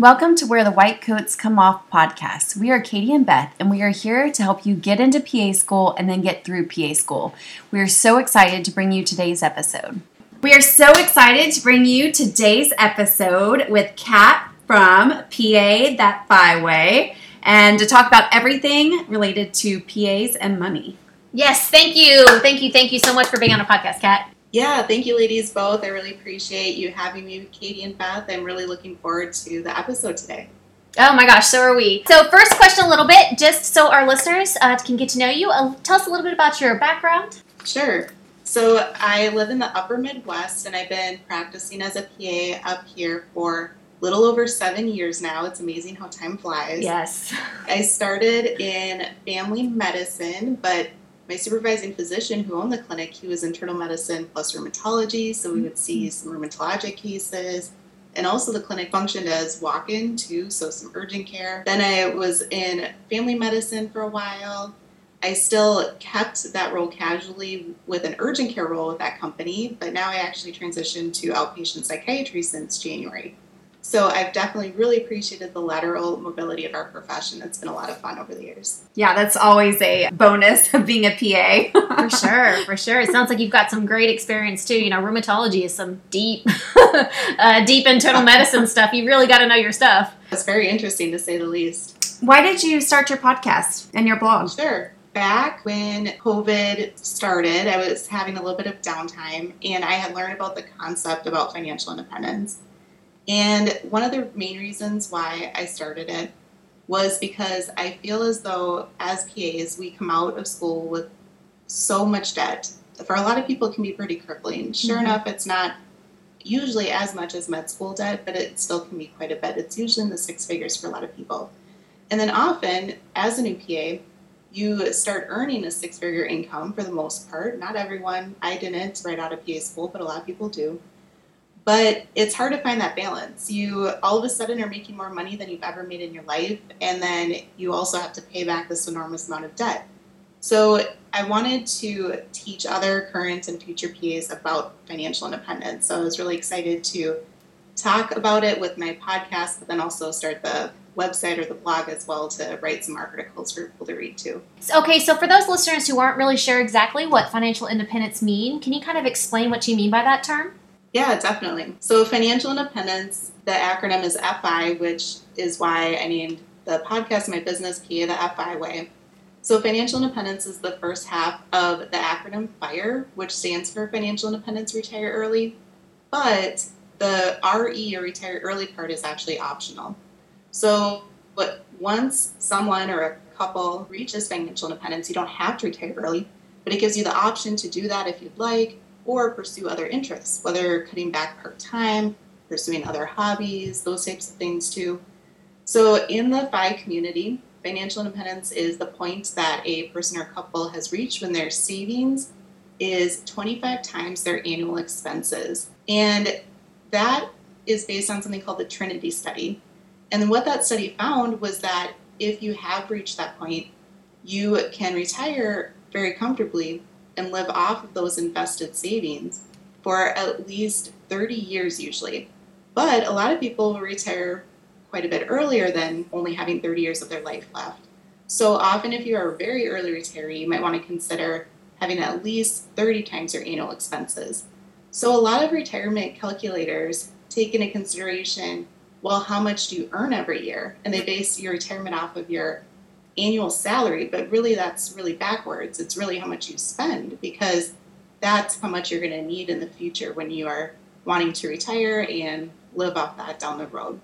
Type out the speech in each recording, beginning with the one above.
Welcome to Where the White Coats Come Off podcast. We are Katie and Beth, and we are here to help you get into PA school and then get through PA school. We are so excited to bring you today's episode. We are so excited to bring you today's episode with Kat from PA That Fi Way and to talk about everything related to PAs and money. Yes, thank you. Thank you. Thank you so much for being on a podcast, Kat. Yeah, thank you, ladies, both. I really appreciate you having me, Katie and Beth. I'm really looking forward to the episode today. Oh my gosh, so are we. So, first question a little bit, just so our listeners uh, can get to know you. Uh, tell us a little bit about your background. Sure. So, I live in the upper Midwest and I've been practicing as a PA up here for a little over seven years now. It's amazing how time flies. Yes. I started in family medicine, but my supervising physician who owned the clinic, he was internal medicine plus rheumatology, so we would see mm-hmm. some rheumatologic cases. And also, the clinic functioned as walk in too, so some urgent care. Then I was in family medicine for a while. I still kept that role casually with an urgent care role with that company, but now I actually transitioned to outpatient psychiatry since January. So I've definitely really appreciated the lateral mobility of our profession. It's been a lot of fun over the years. Yeah, that's always a bonus of being a PA. for sure, for sure. It sounds like you've got some great experience too. You know, rheumatology is some deep, uh, deep internal medicine stuff. You really got to know your stuff. It's very interesting to say the least. Why did you start your podcast and your blog? Sure back when COVID started, I was having a little bit of downtime and I had learned about the concept about financial independence. And one of the main reasons why I started it was because I feel as though as PAs, we come out of school with so much debt. For a lot of people, it can be pretty crippling. Sure mm-hmm. enough, it's not usually as much as med school debt, but it still can be quite a bit. It's usually in the six figures for a lot of people. And then often, as a new PA, you start earning a six figure income for the most part. Not everyone, I didn't right out of PA school, but a lot of people do. But it's hard to find that balance. You all of a sudden are making more money than you've ever made in your life, and then you also have to pay back this enormous amount of debt. So I wanted to teach other current and future PAs about financial independence. So I was really excited to talk about it with my podcast, but then also start the website or the blog as well to write some articles for people to read too. Okay, so for those listeners who aren't really sure exactly what financial independence mean, can you kind of explain what you mean by that term? Yeah, definitely. So, financial independence, the acronym is FI, which is why I named the podcast my business PA the FI way. So, financial independence is the first half of the acronym FIRE, which stands for Financial Independence Retire Early. But the RE or retire early part is actually optional. So, but once someone or a couple reaches financial independence, you don't have to retire early, but it gives you the option to do that if you'd like or pursue other interests, whether cutting back part time, pursuing other hobbies, those types of things too. So, in the FI community, financial independence is the point that a person or couple has reached when their savings is 25 times their annual expenses. And that is based on something called the Trinity study. And what that study found was that if you have reached that point, you can retire very comfortably and live off of those invested savings for at least 30 years usually. But a lot of people retire quite a bit earlier than only having 30 years of their life left. So often, if you are a very early retiree, you might want to consider having at least 30 times your annual expenses. So a lot of retirement calculators take into consideration well, how much do you earn every year? And they base your retirement off of your annual salary, but really that's really backwards. It's really how much you spend because that's how much you're going to need in the future when you are wanting to retire and live off that down the road.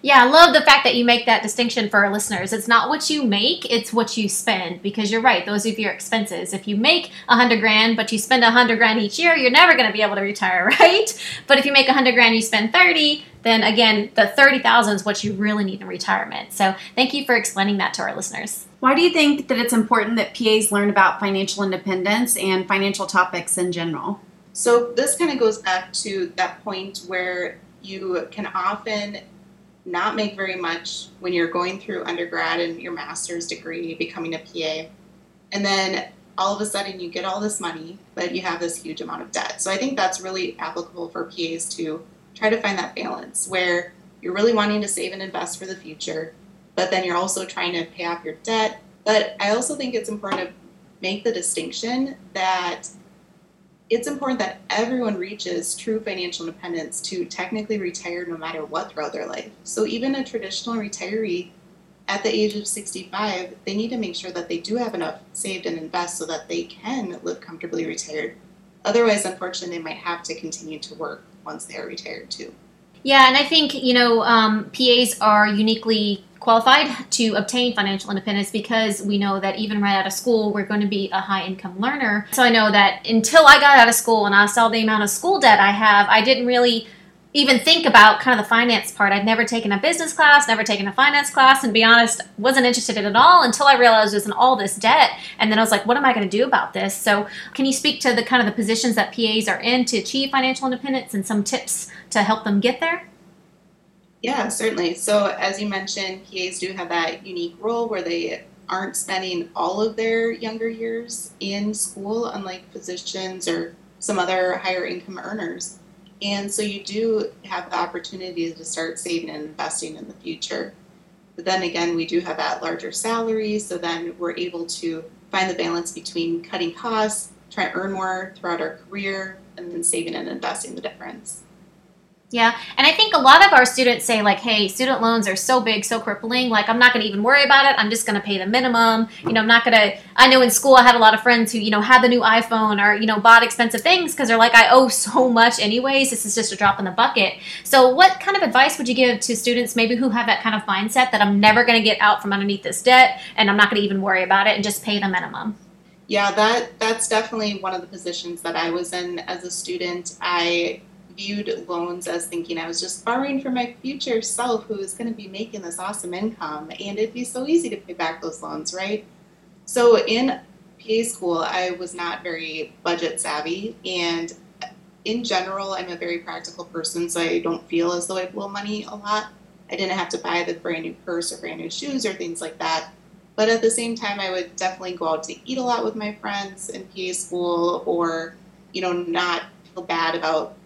Yeah, I love the fact that you make that distinction for our listeners. It's not what you make, it's what you spend. Because you're right, those are your expenses. If you make a hundred grand, but you spend a hundred grand each year, you're never going to be able to retire, right? But if you make a hundred grand, you spend 30, then again, the 30,000 is what you really need in retirement. So thank you for explaining that to our listeners. Why do you think that it's important that PAs learn about financial independence and financial topics in general? So this kind of goes back to that point where you can often not make very much when you're going through undergrad and your master's degree, becoming a PA. And then all of a sudden you get all this money, but you have this huge amount of debt. So I think that's really applicable for PAs to try to find that balance where you're really wanting to save and invest for the future, but then you're also trying to pay off your debt. But I also think it's important to make the distinction that it's important that everyone reaches true financial independence to technically retire no matter what throughout their life. So even a traditional retiree at the age of 65, they need to make sure that they do have enough saved and invest so that they can live comfortably retired. Otherwise, unfortunately, they might have to continue to work once they are retired too. Yeah, and I think, you know, um, PAs are uniquely qualified to obtain financial independence because we know that even right out of school, we're going to be a high income learner. So I know that until I got out of school and I saw the amount of school debt I have, I didn't really even think about kind of the finance part. I'd never taken a business class, never taken a finance class, and be honest, wasn't interested in it at all until I realized there's an all this debt. And then I was like, what am I going to do about this? So, can you speak to the kind of the positions that PAs are in to achieve financial independence and some tips to help them get there? Yeah, certainly. So, as you mentioned, PAs do have that unique role where they aren't spending all of their younger years in school, unlike physicians or some other higher income earners. And so, you do have the opportunity to start saving and investing in the future. But then again, we do have that larger salary, so then we're able to find the balance between cutting costs, trying to earn more throughout our career, and then saving and investing the difference. Yeah, and I think a lot of our students say like, "Hey, student loans are so big, so crippling. Like, I'm not going to even worry about it. I'm just going to pay the minimum. You know, I'm not going to." I know in school I had a lot of friends who, you know, had the new iPhone or you know bought expensive things because they're like, "I owe so much anyways. This is just a drop in the bucket." So, what kind of advice would you give to students maybe who have that kind of mindset that I'm never going to get out from underneath this debt and I'm not going to even worry about it and just pay the minimum? Yeah, that that's definitely one of the positions that I was in as a student. I viewed loans as thinking I was just borrowing for my future self who is going to be making this awesome income, and it'd be so easy to pay back those loans, right? So in PA school, I was not very budget savvy, and in general, I'm a very practical person, so I don't feel as though I blow money a lot. I didn't have to buy the brand new purse or brand new shoes or things like that. But at the same time, I would definitely go out to eat a lot with my friends in PA school or, you know, not feel bad about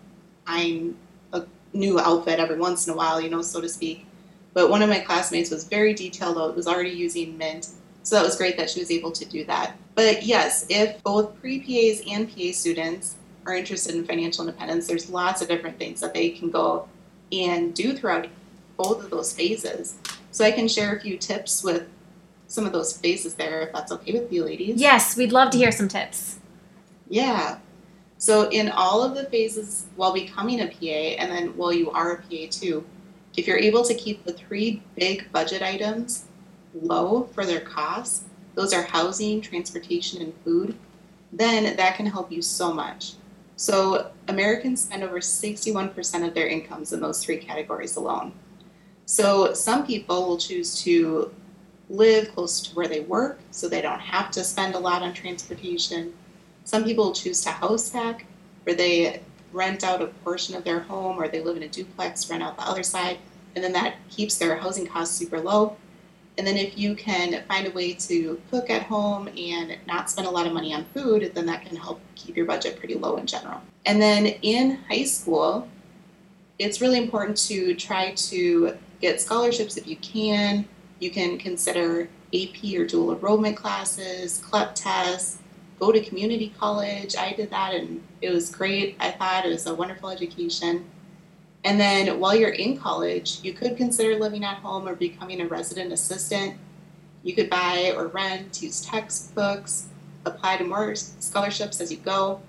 buying a new outfit every once in a while, you know, so to speak. But one of my classmates was very detailed out, was already using Mint. So that was great that she was able to do that. But yes, if both pre PAs and PA students are interested in financial independence, there's lots of different things that they can go and do throughout both of those phases. So I can share a few tips with some of those phases there, if that's okay with you, ladies. Yes, we'd love to hear some tips. Yeah. So in all of the phases while becoming a PA, and then while you are a PA too, if you're able to keep the three big budget items low for their costs, those are housing, transportation, and food, then that can help you so much. So Americans spend over 61% of their incomes in those three categories alone. So some people will choose to live close to where they work so they don't have to spend a lot on transportation. Some people choose to house hack, where they rent out a portion of their home or they live in a duplex, rent out the other side, and then that keeps their housing costs super low. And then if you can find a way to cook at home and not spend a lot of money on food, then that can help keep your budget pretty low in general. And then in high school, it's really important to try to get scholarships if you can. You can consider AP or dual enrollment classes, CLEP tests, go to community college. I did that and it was great. I thought it was a wonderful education. And then while you're in college, you could consider living at home or becoming a resident assistant. You could buy or rent, use textbooks, apply to more scholarships as you go,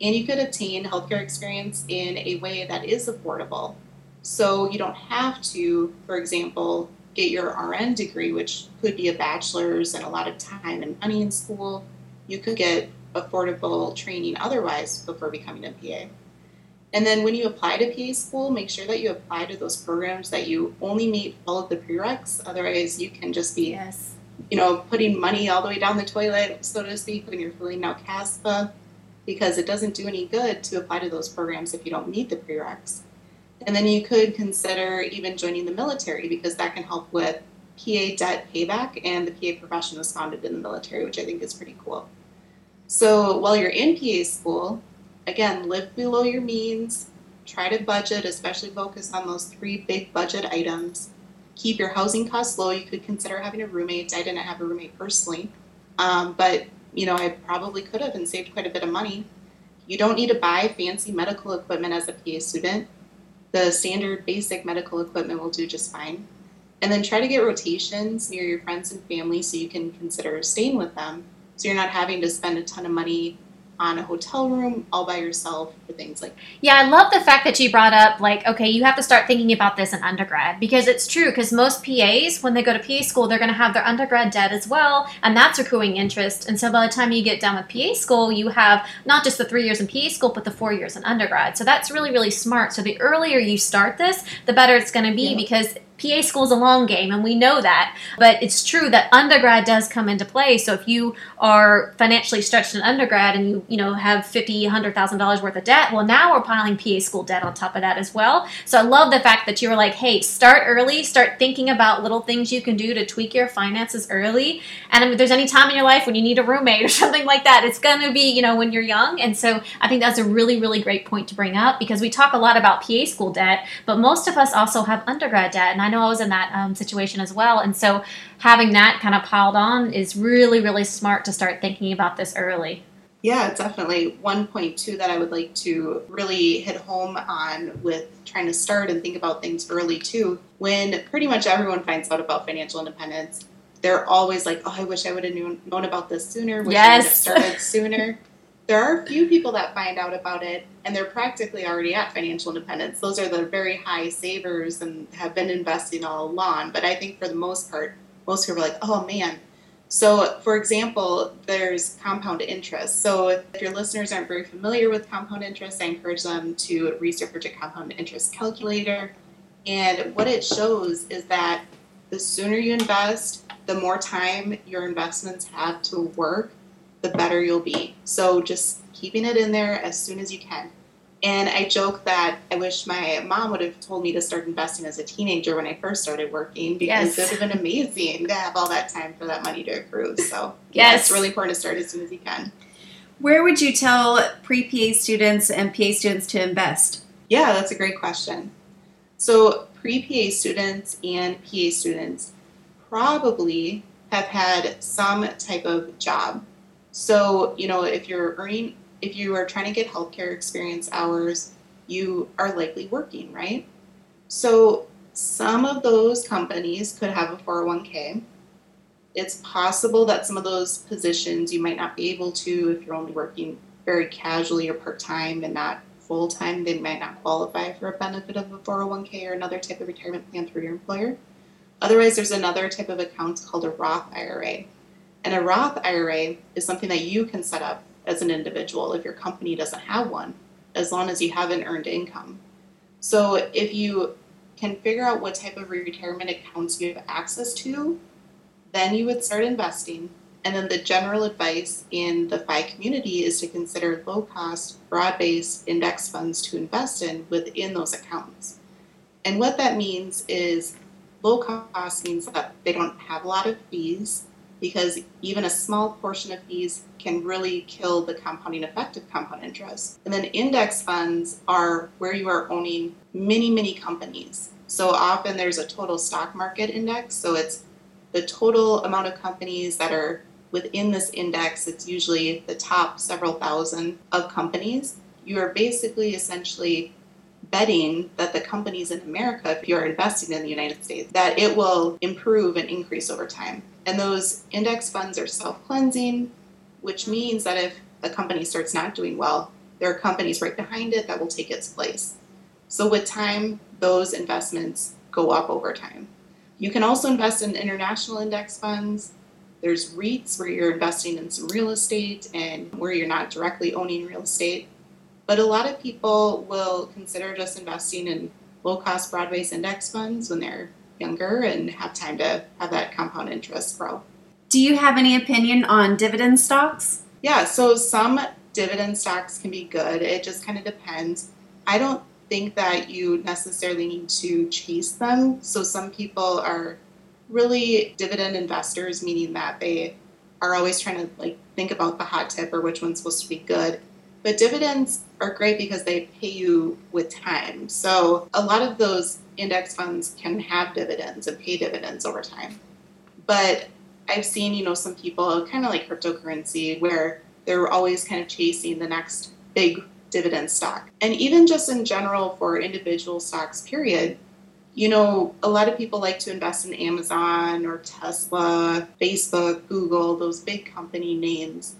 and you could obtain healthcare experience in a way that is affordable. So you don't have to, for example, get your RN degree, which could be a bachelor's and a lot of time and money in school you could get affordable training otherwise before becoming a PA. And then when you apply to PA school, make sure that you apply to those programs that you only meet all of the prereqs. Otherwise, you can just be, Yes. you know, putting money all the way down the toilet, so to speak, when you're filling out CASPA, because it doesn't do any good to apply to those programs if you don't meet the prereqs. And then you could consider even joining the military because that can help with PA debt payback, and the PA profession was founded in the military, which I think is pretty cool. So while you're in PA school, again, live below your means, try to budget, especially focus on those three big budget items. Keep your housing costs low. You could consider having a roommate. I didn't have a roommate personally, um, but you know I probably could have and saved quite a bit of money. You don't need to buy fancy medical equipment as a PA student. The standard basic medical equipment will do just fine. And then try to get rotations near your friends and family so you can consider staying with them. So you're not having to spend a ton of money on a hotel room all by yourself for things like Yeah, I love the fact that you brought up like, okay, you have to start thinking about this in undergrad because it's true because most PAs when they go to PA school, they're going to have their undergrad debt as well, and that's accruing interest. And so by the time you get done with PA school, you have not just the 3 years in PA school, but the 4 years in undergrad. So that's really really smart. So the earlier you start this, the better it's going to be Yeah. because PA school is a long game, and we know that. But it's true that undergrad does come into play. So if you are financially stretched in undergrad and you you know have fifty, hundred thousand dollars worth of debt, well now we're piling PA school debt on top of that as well. So I love the fact that you were like, hey, start early, start thinking about little things you can do to tweak your finances early. And if there's any time in your life when you need a roommate or something like that, it's gonna be you know when you're young. And so I think that's a really really great point to bring up because we talk a lot about PA school debt, but most of us also have undergrad debt, and I know I was in that um, situation as well. And so having that kind of piled on is really, really smart to start thinking about this early. Yeah, definitely one point too that I would like to really hit home on with trying to start and think about things early too. When pretty much everyone finds out about financial independence, they're always like, "Oh, I wish I would have known, known about this sooner. Wish I would have Yes. started sooner." there are a few people that find out about it and they're practically already at financial independence. Those are the very high savers and have been investing all along. But I think for the most part, most people are like, "Oh man, so, for example, there's compound interest. So, if your listeners aren't very familiar with compound interest, I encourage them to research a compound interest calculator. And what it shows is that the sooner you invest, the more time your investments have to work, the better you'll be. So, just keeping it in there as soon as you can. And I joke that I wish my mom would have told me to start investing as a teenager when I first started working because Yes. it would have been amazing to have all that time for that money to accrue. So, yeah, Yes. it's really important to start as soon as you can. Where would you tell pre PA students and PA students to invest? Yeah, that's a great question. So, pre PA students and PA students probably have had some type of job. So, you know, if you're earning, if you are trying to get healthcare experience hours, you are likely working, right? So, some of those companies could have a 401k. It's possible that some of those positions you might not be able to if you're only working very casually or part time and not full time, they might not qualify for a benefit of a 401k or another type of retirement plan through your employer. Otherwise, there's another type of account called a Roth IRA. And a Roth IRA is something that you can set up as an individual if your company doesn't have one, as long as you have an earned income. So if you can figure out what type of retirement accounts you have access to, then you would start investing. And then the general advice in the FI community is to consider low cost, broad based index funds to invest in within those accounts. And what that means is low cost means that they don't have a lot of fees because even a small portion of fees can really kill the compounding effect of compound interest. And then index funds are where you are owning many, many companies. So often there's a total stock market index. So it's the total amount of companies that are within this index. It's usually the top several thousand of companies. You are basically essentially betting that the companies in America, if you're investing in the United States, that it will improve and increase over time. And those index funds are self cleansing, which means that if a company starts not doing well, there are companies right behind it that will take its place. So with time, those investments go up over time. You can also invest in international index funds. There's REITs where you're investing in some real estate and where you're not directly owning real estate. But a lot of people will consider just investing in low cost broad based index funds when they're younger and have time to have that compound interest grow. Do you have any opinion on dividend stocks? Yeah, so some dividend stocks can be good. It just kind of depends. I don't think that you necessarily need to chase them. So some people are really dividend investors, meaning that they are always trying to like think about the hot tip or which one's supposed to be good. But dividends are great because they pay you with time. So a lot of those index funds can have dividends and pay dividends over time. But I've seen, you know, some people kind of like cryptocurrency where they're always kind of chasing the next big dividend stock. And even just in general for individual stocks, period, you know, a lot of people like to invest in Amazon or Tesla, Facebook, Google, those big company names.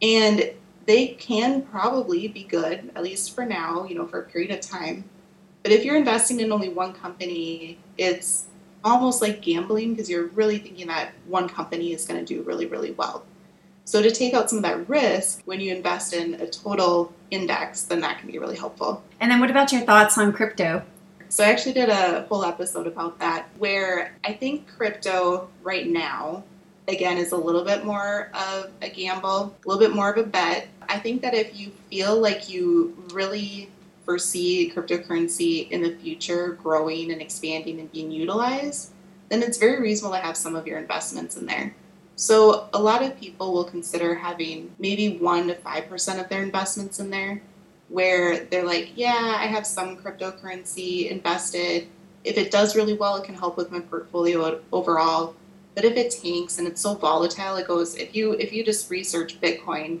And they can probably be good, at least for now, you know, for a period of time. But if you're investing in only one company, it's almost like gambling because you're really thinking that one company is going to do really, really well. So to take out some of that risk when you invest in a total index, then that can be really helpful. And then what about your thoughts on crypto? So I actually did a whole episode about that where I think crypto right now again is a little bit more of a gamble, a little bit more of a bet. I think that if you feel like you really foresee cryptocurrency in the future growing and expanding and being utilized, then it's very reasonable to have some of your investments in there. So a lot of people will consider having maybe 1 to 5% of their investments in there where they're like, yeah, I have some cryptocurrency invested. If it does really well, it can help with my portfolio overall. But if it tanks and it's so volatile, it goes. If you if you just research Bitcoin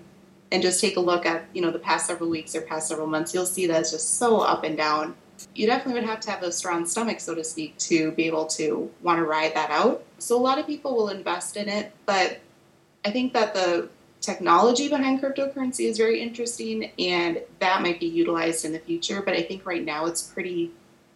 and just take a look at you know the past several weeks or past several months, you'll see that it's just so up and down. You definitely would have to have a strong stomach, so to speak, to be able to want to ride that out. So a lot of people will invest in it, but I think that the technology behind cryptocurrency is very interesting and that might be utilized in the future. But I think right now it's pretty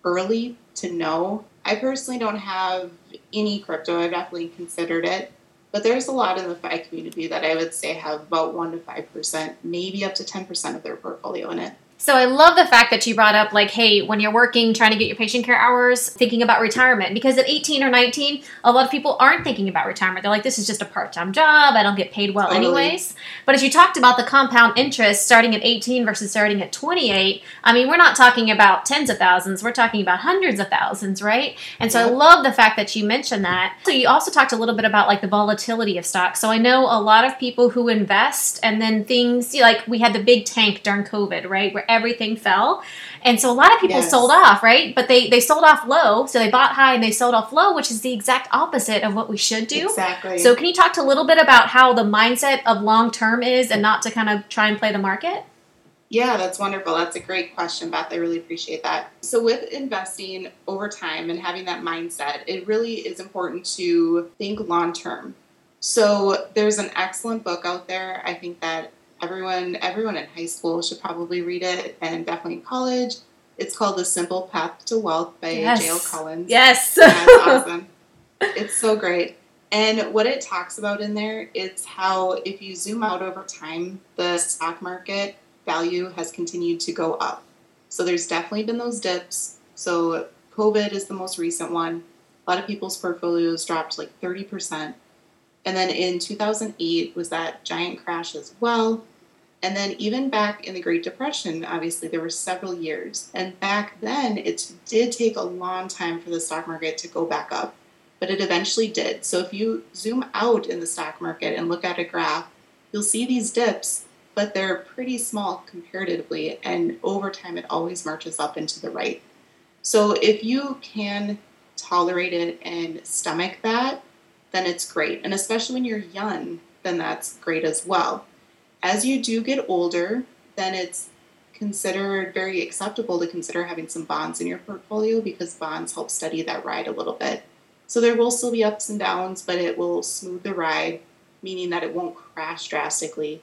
early to know. I personally don't have any crypto. I've definitely considered it. But there's a lot in the FI community that I would say have about 1% to 5%, maybe up to 10% of their portfolio in it. So I love the fact that you brought up like, hey, when you're working, trying to get your patient care hours, thinking about retirement. Because at 18 or 19, a lot of people aren't thinking about retirement. They're like, this is just a part-time job. I don't get paid well totally. anyways. But as you talked about the compound interest starting at 18 versus starting at 28, I mean, we're not talking about tens of thousands. We're talking about hundreds of thousands, right? And so I love the fact that you mentioned that. So you also talked a little bit about like the volatility of stocks. So I know a lot of people who invest and then things like we had the big tank during COVID, right? Where everything fell. And so a lot of people yes. sold off, right? But they, they sold off low. So they bought high and they sold off low, which is the exact opposite of what we should do. Exactly. So can you talk to a little bit about how the mindset of long term is and not to kind of try and play the market? Yeah, that's wonderful. That's a great question, Beth. I really appreciate that. So, with investing over time and having that mindset, it really is important to think long term. So, there's an excellent book out there. I think that everyone everyone in high school should probably read it and definitely in college. It's called The Simple Path to Wealth by yes. J.L. Collins. Yes. That's awesome. It's so great. And what it talks about in there is how if you zoom out over time, the stock market value has continued to go up. So there's definitely been those dips. So COVID is the most recent one. A lot of people's portfolios dropped like 30%. And then in 2008 was that giant crash as well. And then even back in the Great Depression, obviously there were several years. And back then it did take a long time for the stock market to go back up, but it eventually did. So if you zoom out in the stock market and look at a graph, you'll see these dips, but they're pretty small comparatively. And over time, it always marches up into the right. So if you can tolerate it and stomach that, then it's great. And especially when you're young, then that's great as well. As you do get older, then it's considered very acceptable to consider having some bonds in your portfolio because bonds help steady that ride a little bit. So there will still be ups and downs, but it will smooth the ride, meaning that it won't crash drastically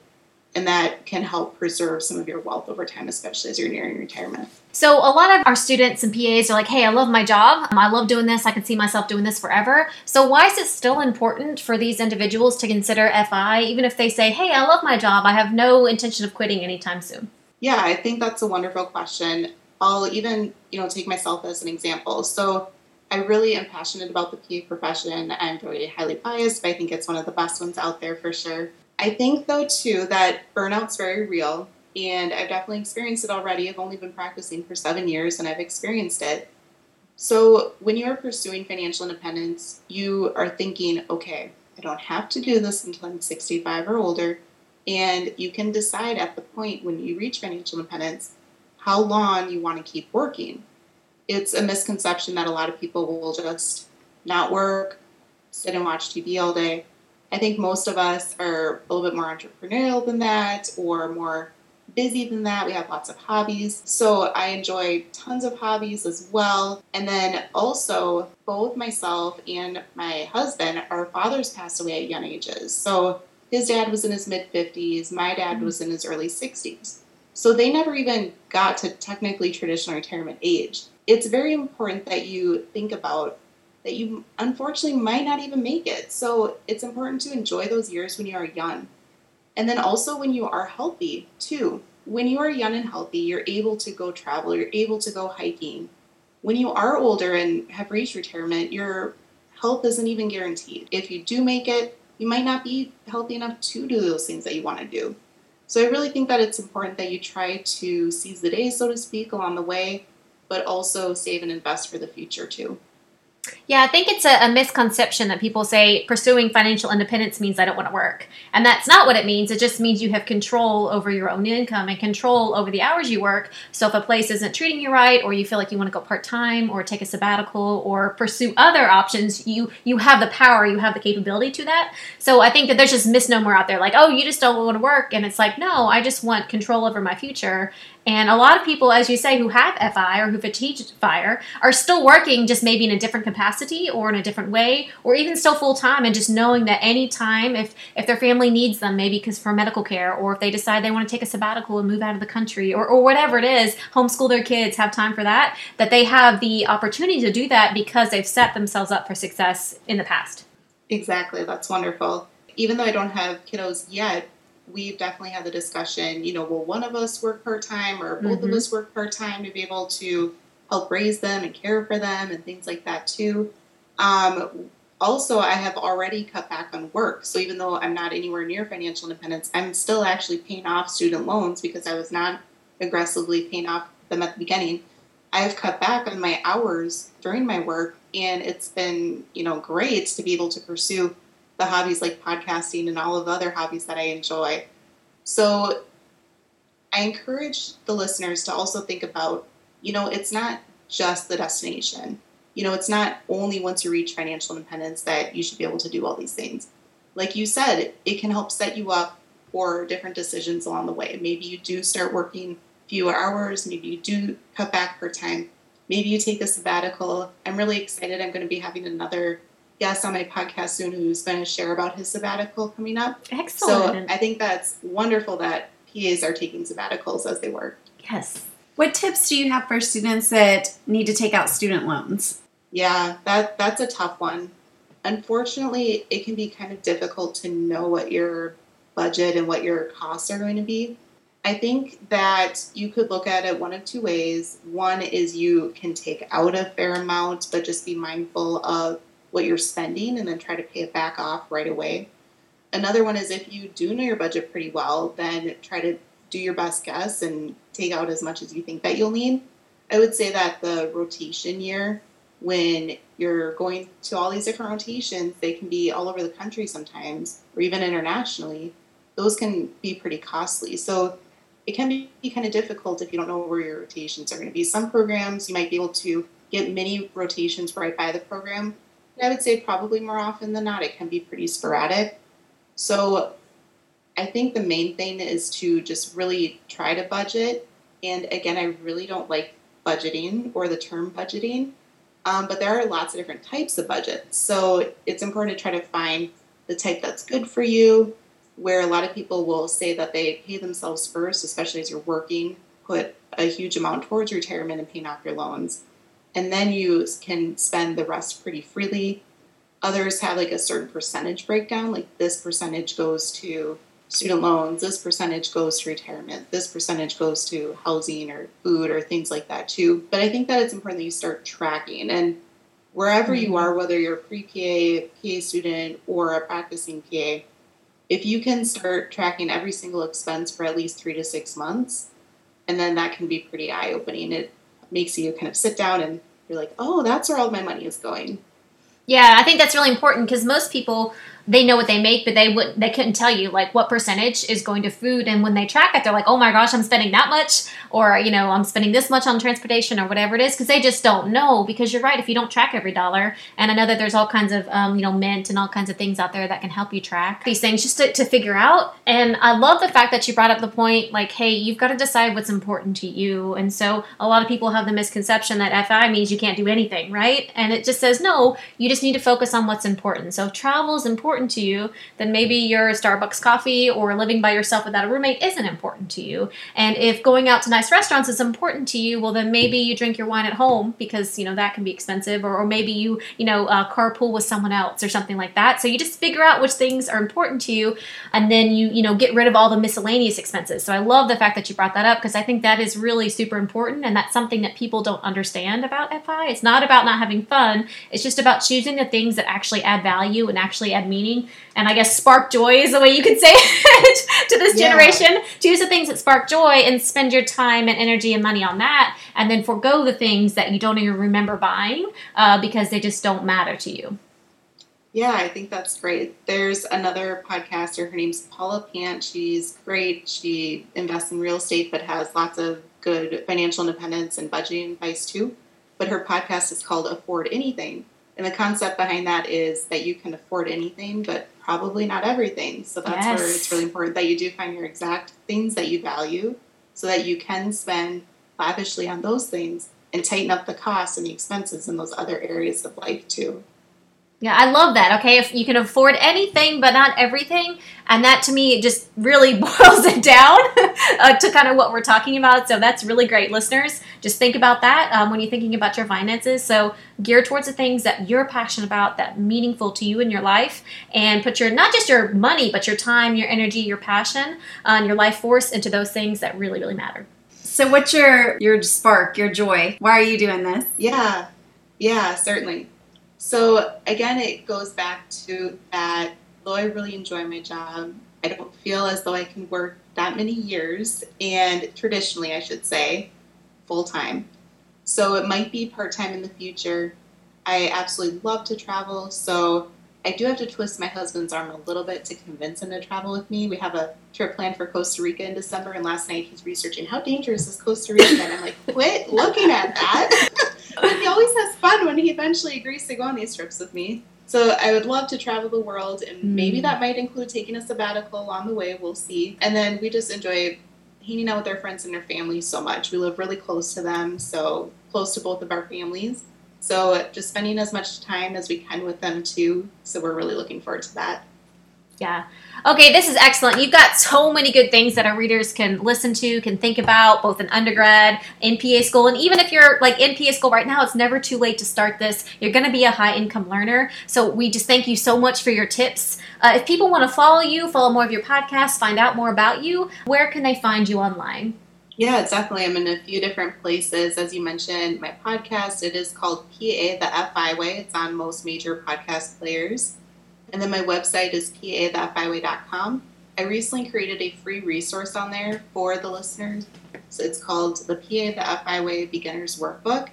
and that can help preserve some of your wealth over time, especially as you're nearing retirement. So, a lot of our students and PAs are like, hey, I love my job. Um, I love doing this. I can see myself doing this forever. So, why is it still important for these individuals to consider FI, even if they say, hey, I love my job. I have no intention of quitting anytime soon? Yeah, I think that's a wonderful question. I'll even, you know, take myself as an example. So, I really am passionate about the PA profession. I'm very highly biased, but I think it's one of the best ones out there for sure. I think, though, too, that burnout's very real, and I've definitely experienced it already. I've only been practicing for seven years, and I've experienced it. So, when you are pursuing financial independence, you are thinking, okay, I don't have to do this until I'm 65 or older. And you can decide at the point when you reach financial independence how long you want to keep working. It's a misconception that a lot of people will just not work, sit and watch TV all day. I think most of us are a little bit more entrepreneurial than that or more busy than that. We have lots of hobbies. So I enjoy tons of hobbies as well. And then also, both myself and my husband, our fathers passed away at young ages. So his dad was in his mid 50s, my dad mm-hmm. was in his early 60s. So they never even got to technically traditional retirement age. It's very important that you think about that you unfortunately might not even make it. So it's important to enjoy those years when you are young. And then also when you are healthy, too. When you are young and healthy, you're able to go travel, you're able to go hiking. When you are older and have reached retirement, your health isn't even guaranteed. If you do make it, you might not be healthy enough to do those things that you want to do. So I really think that it's important that you try to seize the day, so to speak, along the way, but also save and invest for the future too. Yeah, I think it's a, a, misconception that people say pursuing financial independence means I don't want to work. And that's not what it means. It just means you have control over your own income and control over the hours you work. So if a place isn't treating you right or you feel like you want to go part-time or take a sabbatical or pursue other options, you you have the power, you have the capability to that. So I think that there's just misnomer out there like, "Oh, you just don't want to work." And it's like, "No, I just want control over my future." And a lot of people, as you say, who have FI or who've achieved FIRE are still working just maybe in a different capacity or in a different way, or even still full time and just knowing that any time if, if their family needs them, maybe because for medical care, or if they decide they want to take a sabbatical and move out of the country, or, or whatever it is, homeschool their kids, have time for that, that they have the opportunity to do that because they've set themselves up for success in the past. Exactly. That's wonderful. Even though I don't have kiddos yet, we've definitely had the discussion, you know, will one of us work part time or both mm-hmm. of us work part time to be able to help raise them and care for them and things like that too. Um, also, I have already cut back on work. So even though I'm not anywhere near financial independence, I'm still actually paying off student loans because I was not aggressively paying off them at the beginning. I've cut back on my hours during my work, and it's been, you know, great to be able to pursue the hobbies like podcasting and all of the other hobbies that I enjoy. So I encourage the listeners to also think about, you know, it's not just the destination. You know, it's not only once you reach financial independence that you should be able to do all these things. Like you said, it can help set you up for different decisions along the way. Maybe you do start working fewer hours, maybe you do cut back per time, maybe you take a sabbatical. I'm really excited. I'm going to be having another guest on my podcast soon who's going to share about his sabbatical coming up. Excellent. So I think that's wonderful that PAs are taking sabbaticals as they work. Yes. What tips do you have for students that need to take out student loans? Yeah, that that's a tough one. Unfortunately, it can be kind of difficult to know what your budget and what your costs are going to be. I think that you could look at it one of two ways. One is you can take out a fair amount, but just be mindful of what you're spending and then try to pay it back off right away. Another one is if you do know your budget pretty well, then try to do your best guess and take out as much as you think that you'll need. I would say that the rotation year, when you're going to all these different rotations, they can be all over the country sometimes, or even internationally. Those can be pretty costly. So it can be kind of difficult if you don't know where your rotations are going to be. Some programs you might be able to get many rotations right by the program, I would say probably more often than not, it can be pretty sporadic. So I think the main thing is to just really try to budget. And again, I really don't like budgeting or the term budgeting, um, but there are lots of different types of budgets. So it's important to try to find the type that's good for you, where a lot of people will say that they pay themselves first, especially as you're working, put a huge amount towards retirement and paying off your loans and then you can spend the rest pretty freely. Others have like a certain percentage breakdown, like this percentage goes to student loans, this percentage goes to retirement, this percentage goes to housing or food or things like that too. But I think that it's important that you start tracking and wherever you mm-hmm. are, whether you're a pre-PA, PA student, or a practicing PA, if you can start tracking every single expense for at least three to six months, and then that can be pretty eye-opening. It makes you kind of sit down and you're like, oh, that's where all my money is going. Yeah, I think that's really important because most people they know what they make, but they would they couldn't tell you like what percentage is going to food. And when they track it, they're like, oh my gosh, I'm spending that much, or you know, I'm spending this much on transportation or whatever it is, because they just don't know. Because you're right, if you don't track every dollar, and I know that there's all kinds of um, you know mint and all kinds of things out there that can help you track these things just to, to figure out. And I love the fact that you brought up the point like, hey, you've got to decide what's important to you. And so a lot of people have the misconception that FI means you can't do anything, right? And it just says no, you just need to focus on what's important. So travel is important important to you, then maybe your Starbucks coffee or living by yourself without a roommate isn't important to you. And if going out to nice restaurants is important to you, well, then maybe you drink your wine at home because, you know, that can be expensive. Or, or maybe you, you know, uh, carpool with someone else or something like that. So you just figure out which things are important to you and then you, you know, get rid of all the miscellaneous expenses. So I love the fact that you brought that up because I think that is really super important and that's something that people don't understand about FI. It's not about not having fun, it's just about choosing the things that actually add value and actually add meaning meaning and I guess spark joy is the way you could say it to this yeah. generation. Choose the things that spark joy and spend your time and energy and money on that, and then forego the things that you don't even remember buying uh, because they just don't matter to you. Yeah, I think that's great. There's another podcaster. Her name's Paula Pant. She's great. She invests in real estate, but has lots of good financial independence and budgeting advice too. But her podcast is called Afford Anything and the concept behind that is that you can afford anything, but probably not everything. So that's yes. where it's really important that you do find your exact things that you value so that you can spend lavishly on those things and tighten up the costs and the expenses in those other areas of life too. Yeah, I love that. Okay, if you can afford anything but not everything, and that to me just really boils it down uh, to kind of what we're talking about. So that's really great, listeners. Just think about that um, when you're thinking about your finances. So gear towards the things that you're passionate about, that meaningful to you in your life, and put your not just your money, but your time, your energy, your passion, uh, and your life force into those things that really, really matter. So, what's your your spark, your joy? Why are you doing this? Yeah, yeah, certainly. So again, it goes back to that. Though I really enjoy my job, I don't feel as though I can work that many years, and traditionally, I should say, full time. So it might be part time in the future. I absolutely love to travel, so I do have to twist my husband's arm a little bit to convince him to travel with me. We have a trip planned for Costa Rica in December, and last night he's researching how dangerous is Costa Rica, and I'm like, quit looking at that. but he always has fun when he eventually agrees to go on these trips with me. So I would love to travel the world, and maybe hmm. that might include taking a sabbatical along the way. We'll see. And then we just enjoy hanging out with our friends and their families so much. We live really close to them, so close to both of our families. So just spending as much time as we can with them too. So we're really looking forward to that. Yeah. Okay, this is excellent. You've got so many good things that our readers can listen to, can think about, both in undergrad, in PA school, and even if you're like in PA school right now, it's never too late to start this. You're going to be a high income learner. So we just thank you so much for your tips. Uh, if people want to follow you, follow more of your podcasts, find out more about you, where can they find you online? Yeah, definitely. I'm in a few different places. As you mentioned, my podcast, it is called PA the FI Way. It's on most major podcast players. And then my website is pathefiway.com. I recently created a free resource on there for the listeners. So it's called the PA the FI Way Beginner's Workbook.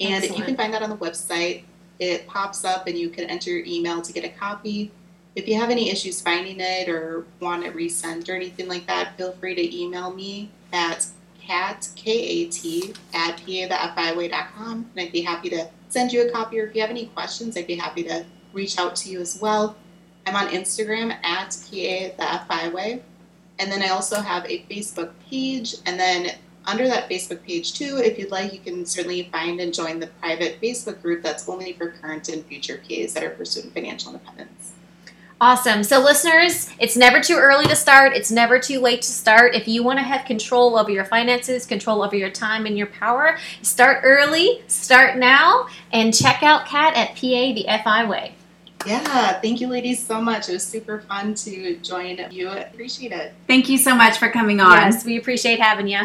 And Excellent. you can find that on the website. It pops up and you can enter your email to get a copy. If you have any issues finding it or want it resent or anything like that, feel free to email me at kat, K-A-T, at pathefiway.com, and I'd be happy to send you a copy, or if you have any questions, I'd be happy to reach out to you as well. I'm on Instagram at PA the FI Way. And then I also have a Facebook page. And then under that Facebook page, too, if you'd like, you can certainly find and join the private Facebook group that's only for current and future PAs that are pursuing financial independence. Awesome. So, listeners, it's never too early to start. It's never too late to start. If you want to have control over your finances, control over your time and your power, start early, start now, and check out Kat at PA the FI Way. Yeah, thank you, ladies, so much. It was super fun to join you. Appreciate it. Thank you so much for coming on. Yes, we appreciate having you.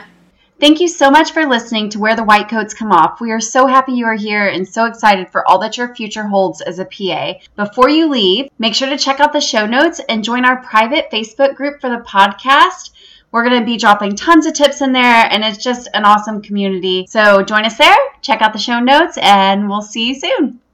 Thank you so much for listening to Where the White Coats Come Off. We are so happy you are here and so excited for all that your future holds as a PA. Before you leave, make sure to check out the show notes and join our private Facebook group for the podcast. We're going to be dropping tons of tips in there, and it's just an awesome community. So join us there, check out the show notes, and we'll see you soon.